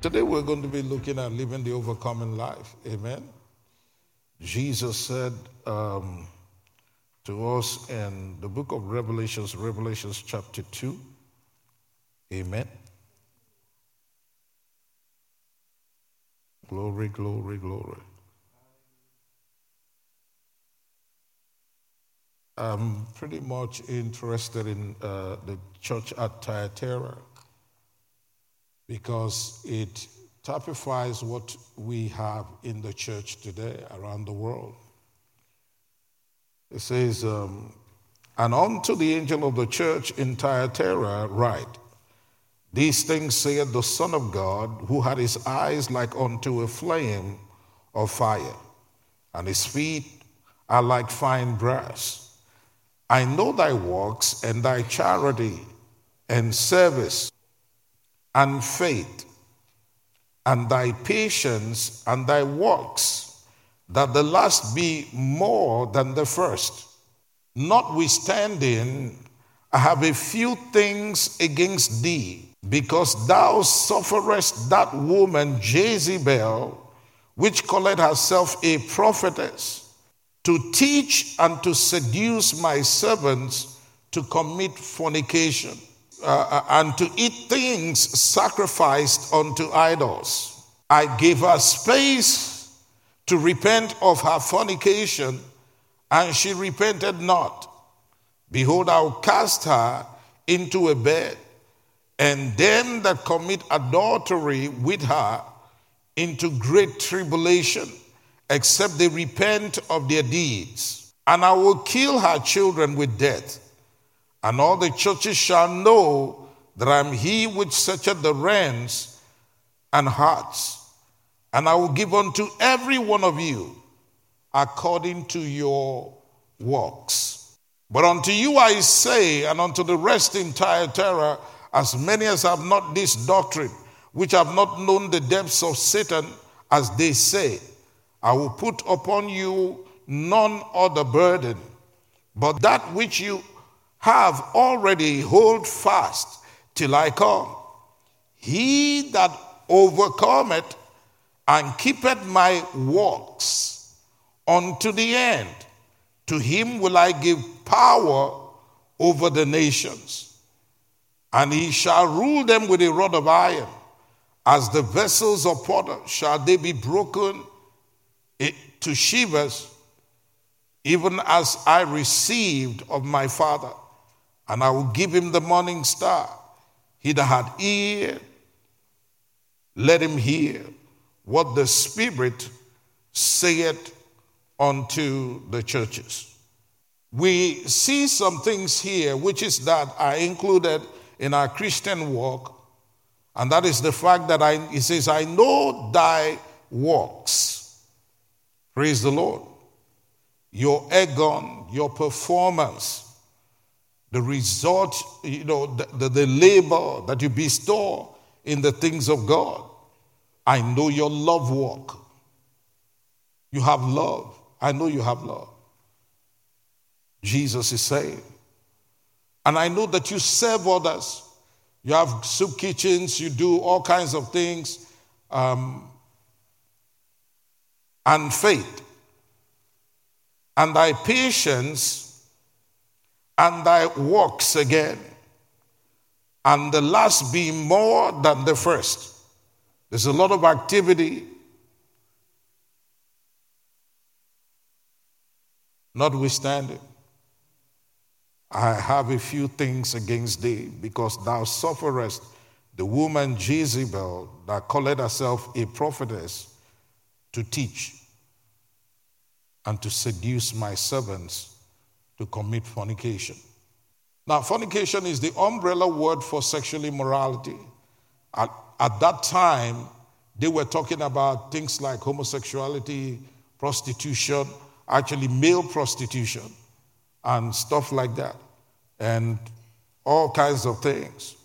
Today we're going to be looking at living the overcoming life. Amen. Jesus said um, to us in the book of Revelations, Revelations chapter 2. Amen. Glory, glory, glory. I'm pretty much interested in uh, the church at Thyatira because it typifies what we have in the church today around the world. It says, um, And unto the angel of the church in Thyatira write, These things saith the Son of God, who had his eyes like unto a flame of fire, and his feet are like fine brass I know thy works and thy charity and service and faith and thy patience and thy works, that the last be more than the first. Notwithstanding, I have a few things against thee, because thou sufferest that woman Jezebel, which calleth herself a prophetess to teach and to seduce my servants to commit fornication uh, and to eat things sacrificed unto idols. I gave her space to repent of her fornication, and she repented not. Behold, I'll cast her into a bed, and them that commit adultery with her into great tribulation except they repent of their deeds. And I will kill her children with death. And all the churches shall know that I am he which searcheth the reins and hearts. And I will give unto every one of you according to your works. But unto you I say, and unto the rest in Thyatira, as many as have not this doctrine, which have not known the depths of Satan, as they say, I will put upon you none other burden, but that which you have already hold fast till I come. He that overcometh and keepeth my works unto the end, to him will I give power over the nations, and he shall rule them with a rod of iron. As the vessels of potter shall they be broken to shivers, even as I received of my Father, and I will give him the morning star. He that had ear, let him hear what the Spirit saith unto the churches. We see some things here, which is that are included in our Christian walk, and that is the fact that I, he says, I know thy works Praise the Lord. Your ergon, your performance, the result, you know, the, the, the labor that you bestow in the things of God. I know your love walk. You have love. I know you have love. Jesus is saying. And I know that you serve others. You have soup kitchens, you do all kinds of things. Um, and faith, and thy patience, and thy works again, and the last be more than the first. There's a lot of activity. Notwithstanding, I have a few things against thee, because thou sufferest the woman Jezebel that called herself a prophetess to teach and to seduce my servants to commit fornication. Now, fornication is the umbrella word for sexual immorality. At, at that time, they were talking about things like homosexuality, prostitution, actually male prostitution, and stuff like that, and all kinds of things.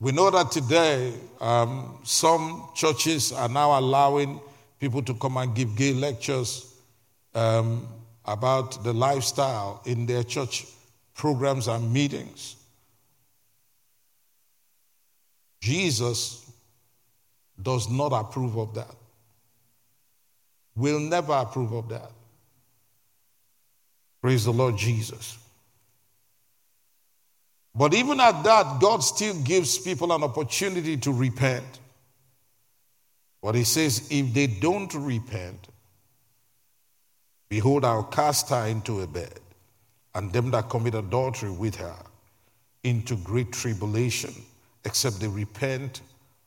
We know that today um, some churches are now allowing people to come and give gay lectures um, about the lifestyle in their church programs and meetings. Jesus does not approve of that. Will never approve of that. Praise the Lord Jesus. But even at that, God still gives people an opportunity to repent. But He says, if they don't repent, behold, I'll cast her into a bed, and them that commit adultery with her into great tribulation, except they repent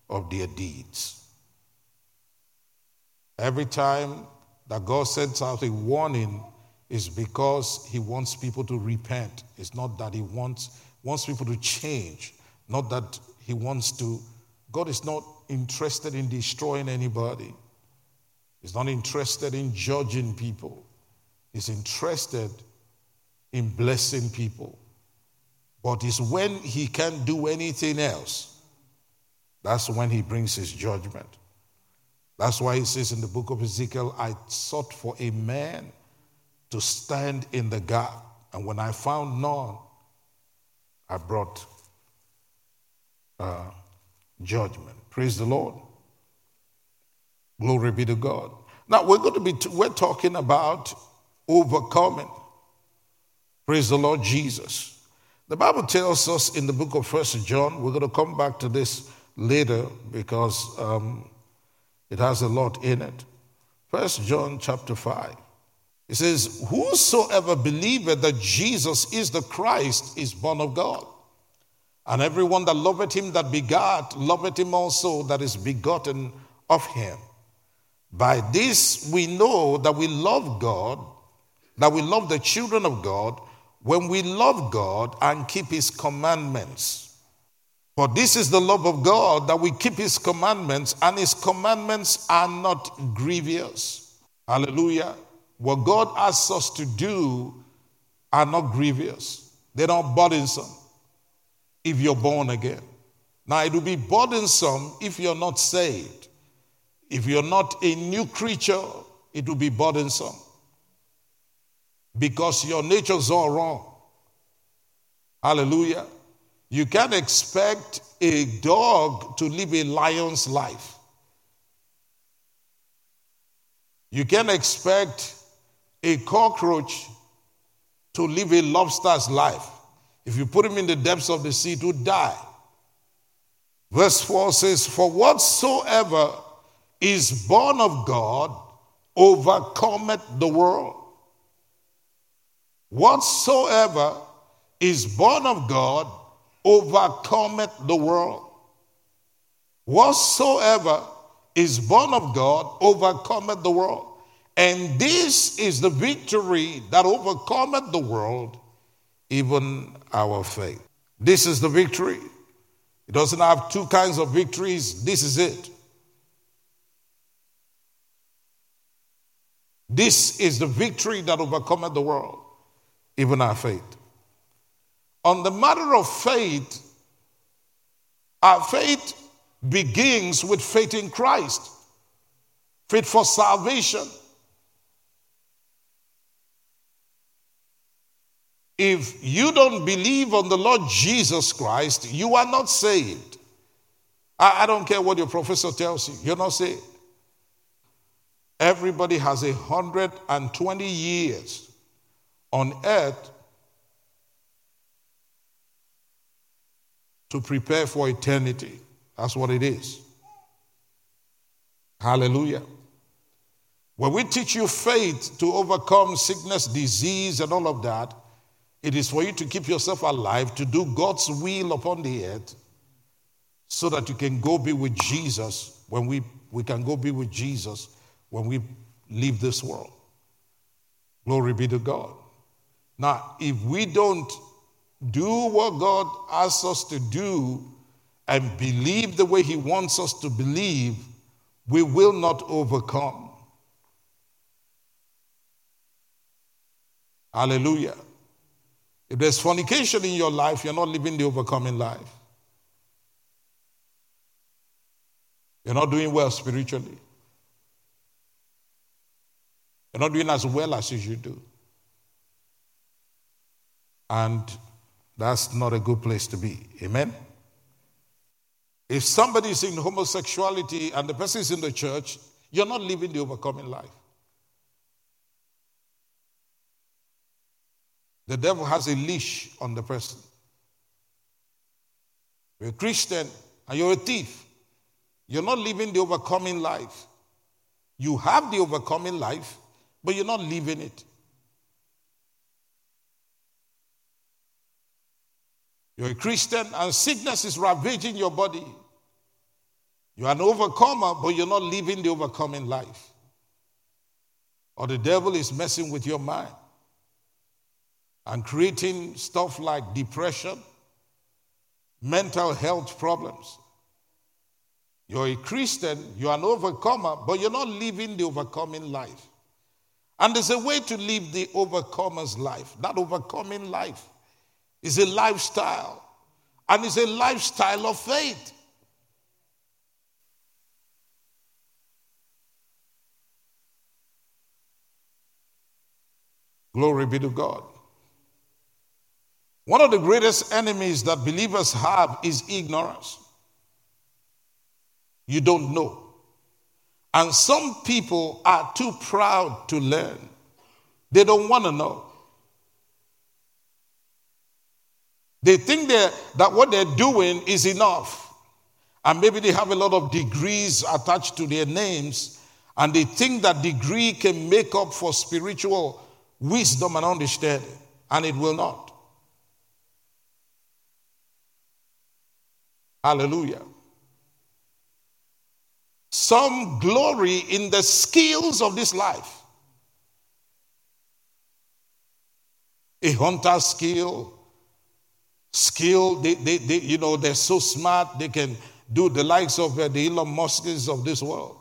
of their deeds. Every time that God sends out a warning, is because He wants people to repent. It's not that He wants wants people to change, not that he wants to. God is not interested in destroying anybody, He's not interested in judging people, He's interested in blessing people. But it's when He can't do anything else, that's when He brings His judgment. That's why He says in the book of Ezekiel, I sought for a man to stand in the gap. And when I found none, I brought uh, judgment. Praise the Lord. Glory be to God. Now we're going to be, t- we're talking about overcoming. Praise the Lord Jesus. The Bible tells us in the book of First John, we're going to come back to this later because um, it has a lot in it. First John chapter 5. It says, Whosoever believeth that Jesus is the Christ is born of God. And everyone that loveth him that begat, loveth him also that is begotten of him. By this we know that we love God, that we love the children of God, when we love God and keep his commandments. For this is the love of God, that we keep his commandments, and his commandments are not grievous. Hallelujah. What God asks us to do are not grievous, they're not burdensome if you're born again. Now, it will be burdensome if you're not saved. If you're not a new creature, it will be burdensome because your nature's all wrong. Hallelujah. You can't expect a dog to live a lion's life. You can't expect a cockroach to live a lobster's life. If you put him in the depths of the sea, to die. Verse 4 says, For whatsoever is born of God overcometh the world. Whatsoever is born of God overcometh the world. Whatsoever is born of God overcometh the world. And this is the victory that overcometh the world, even our faith. This is the victory. It doesn't have two kinds of victories. This is it. This is the victory that overcometh the world, even our faith. On the matter of faith, our faith begins with faith in Christ, faith for salvation. If you don't believe on the Lord Jesus Christ, you are not saved. I, I don't care what your professor tells you, you're not saved. Everybody has a 120 years on earth to prepare for eternity. That's what it is. Hallelujah. When we teach you faith to overcome sickness, disease, and all of that, it is for you to keep yourself alive, to do God's will upon the earth, so that you can go be with Jesus when we, we can go be with Jesus when we leave this world. Glory be to God. Now, if we don't do what God asks us to do and believe the way He wants us to believe, we will not overcome. Hallelujah. If there's fornication in your life, you're not living the overcoming life. You're not doing well spiritually. You're not doing as well as you should do. And that's not a good place to be. Amen? If somebody is in homosexuality and the person is in the church, you're not living the overcoming life. The devil has a leash on the person. You're a Christian and you're a thief. You're not living the overcoming life. You have the overcoming life, but you're not living it. You're a Christian and sickness is ravaging your body. You're an overcomer, but you're not living the overcoming life. Or the devil is messing with your mind and creating stuff like depression, mental health problems. You're a Christian, you're an overcomer, but you're not living the overcoming life. And there's a way to live the overcomer's life. That overcoming life is a lifestyle, and it's a lifestyle of faith. Glory be to God. One of the greatest enemies that believers have is ignorance. You don't know. And some people are too proud to learn, they don't want to know. They think that what they're doing is enough. And maybe they have a lot of degrees attached to their names, and they think that degree can make up for spiritual wisdom and understanding, and it will not. Hallelujah. Some glory in the skills of this life. A hunter's skill, skill, they, they, they, you know, they're so smart, they can do the likes of uh, the Elon Musks of this world.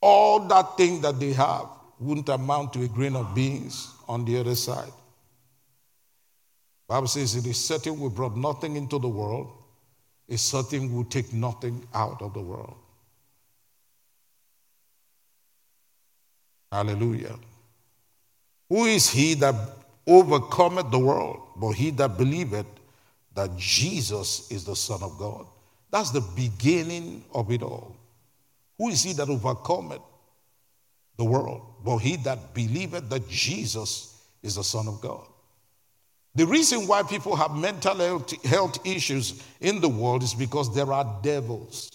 All that thing that they have wouldn't amount to a grain of beans on the other side. Bible says it is certain we brought nothing into the world, it's certain we take nothing out of the world. Hallelujah. Who is he that overcometh the world, but he that believeth that Jesus is the Son of God? That's the beginning of it all. Who is he that overcometh the world, but he that believeth that Jesus is the Son of God? The reason why people have mental health issues in the world is because there are devils.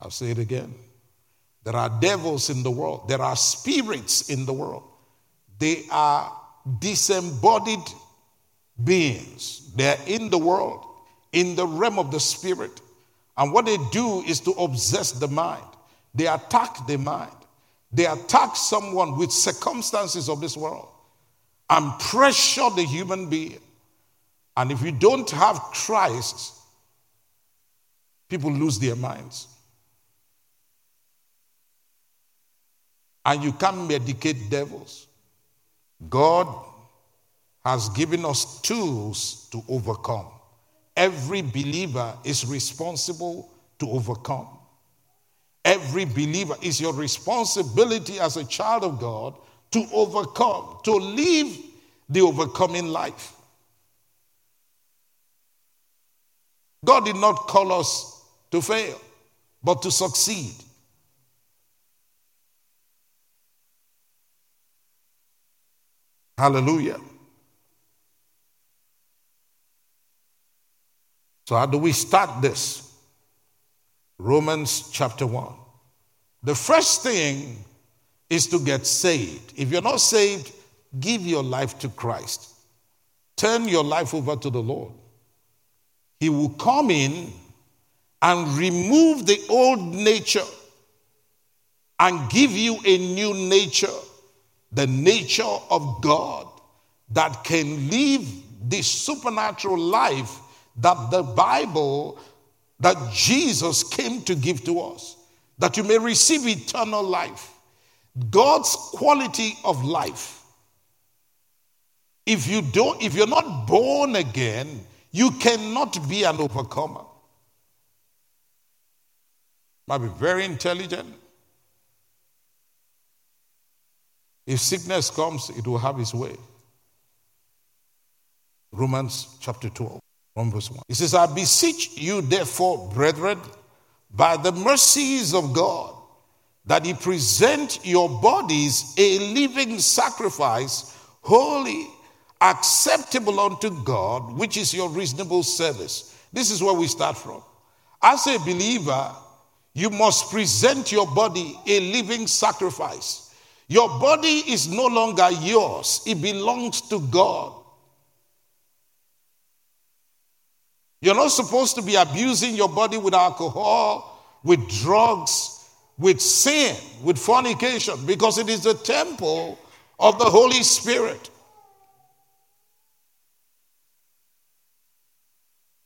I'll say it again. There are devils in the world, there are spirits in the world. They are disembodied beings. They're in the world, in the realm of the spirit. And what they do is to obsess the mind. They attack the mind. They attack someone with circumstances of this world and pressure the human being. And if you don't have Christ, people lose their minds. And you can't medicate devils. God has given us tools to overcome. Every believer is responsible to overcome. Every believer is your responsibility as a child of God to overcome, to live the overcoming life. God did not call us to fail, but to succeed. Hallelujah. So, how do we start this? Romans chapter 1. The first thing is to get saved. If you're not saved, give your life to Christ. Turn your life over to the Lord. He will come in and remove the old nature and give you a new nature, the nature of God that can live this supernatural life that the Bible, that Jesus came to give to us, that you may receive eternal life. God's quality of life. If you don't, if you're not born again, you cannot be an overcomer. Might be very intelligent. If sickness comes, it will have its way. Romans chapter 12. From verse 1. He says, I beseech you, therefore, brethren, by the mercies of God, that ye present your bodies a living sacrifice, holy, acceptable unto God, which is your reasonable service. This is where we start from. As a believer, you must present your body a living sacrifice. Your body is no longer yours, it belongs to God. You're not supposed to be abusing your body with alcohol, with drugs, with sin, with fornication, because it is the temple of the Holy Spirit.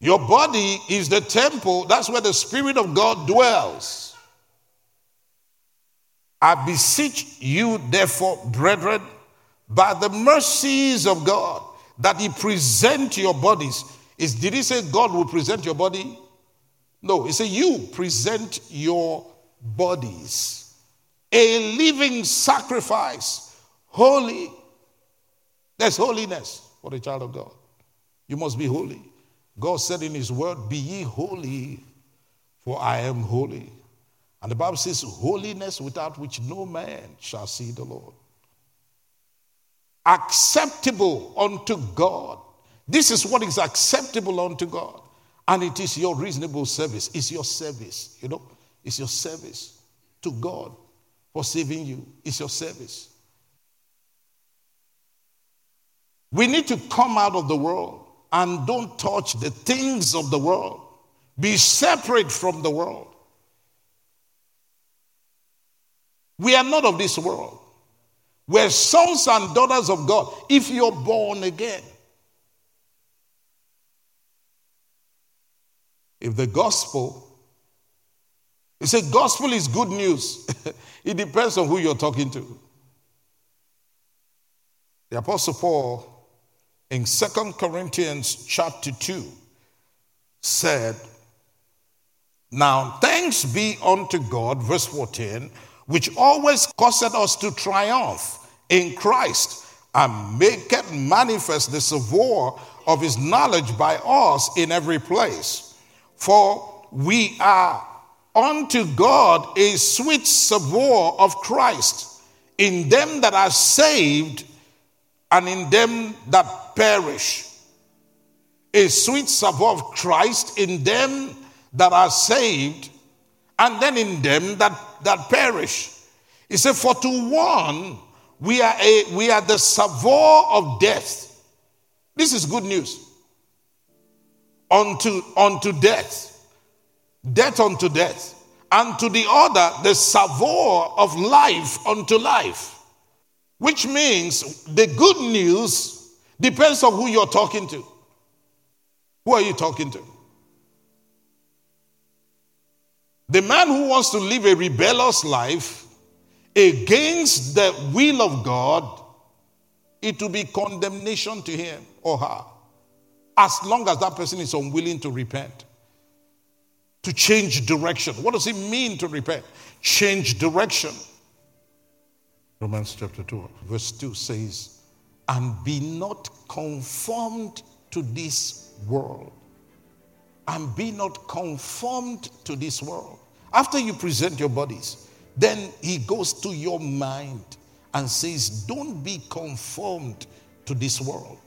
Your body is the temple, that's where the Spirit of God dwells. I beseech you, therefore, brethren, by the mercies of God, that He present your bodies. Is did He say God will present your body? No, He said you present your bodies a living sacrifice, holy. There's holiness for the child of God. You must be holy. God said in His word, Be ye holy, for I am holy. And the Bible says, Holiness without which no man shall see the Lord. Acceptable unto God. This is what is acceptable unto God. And it is your reasonable service. It's your service. You know, it's your service to God for saving you. It's your service. We need to come out of the world and don't touch the things of the world. Be separate from the world. We are not of this world. We're sons and daughters of God if you're born again. If the gospel, you say gospel is good news. it depends on who you're talking to. The Apostle Paul in Second Corinthians chapter 2 said, Now thanks be unto God, verse 14, which always causeth us to triumph in Christ and maketh manifest the savour of his knowledge by us in every place. For we are unto God a sweet savour of Christ in them that are saved and in them that perish. A sweet savour of Christ in them that are saved, and then in them that, that perish. He said, For to one we are a we are the savour of death. This is good news. Unto unto death, death unto death, and to the other the savour of life unto life. Which means the good news depends on who you're talking to. Who are you talking to? The man who wants to live a rebellious life against the will of God, it will be condemnation to him or her. As long as that person is unwilling to repent, to change direction. What does it mean to repent? Change direction. Romans chapter 2, verse 2 says, And be not conformed to this world. And be not conformed to this world. After you present your bodies, then he goes to your mind and says, Don't be conformed to this world,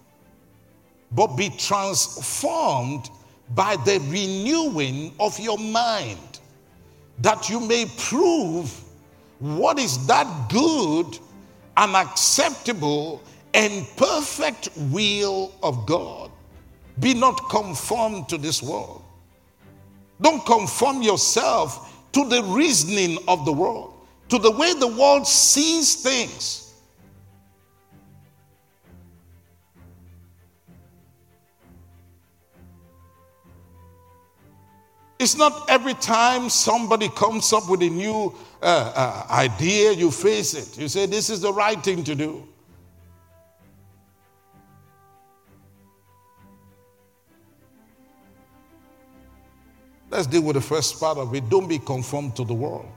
but be transformed by the renewing of your mind, that you may prove what is that good and acceptable and perfect will of God. Be not conformed to this world. Don't conform yourself to the reasoning of the world, to the way the world sees things. It's not every time somebody comes up with a new uh, uh, idea, you face it. You say, This is the right thing to do. Let's deal with the first part of it. Don't be conformed to the world,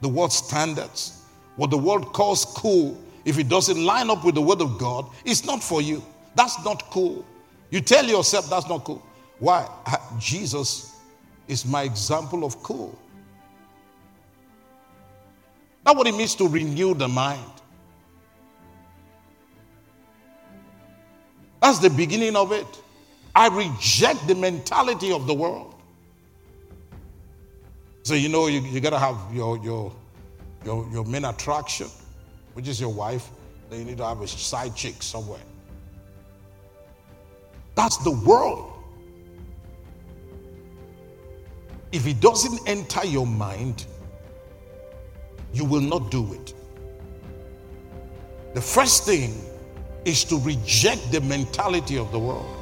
the world standards. What the world calls cool, if it doesn't line up with the word of God, it's not for you. That's not cool. You tell yourself that's not cool. Why? Jesus is my example of cool. That's what it means to renew the mind. That's the beginning of it. I reject the mentality of the world. So you know you, you gotta have your your your your main attraction, which is your wife. Then you need to have a side chick somewhere. That's the world. If it doesn't enter your mind, you will not do it. The first thing is to reject the mentality of the world.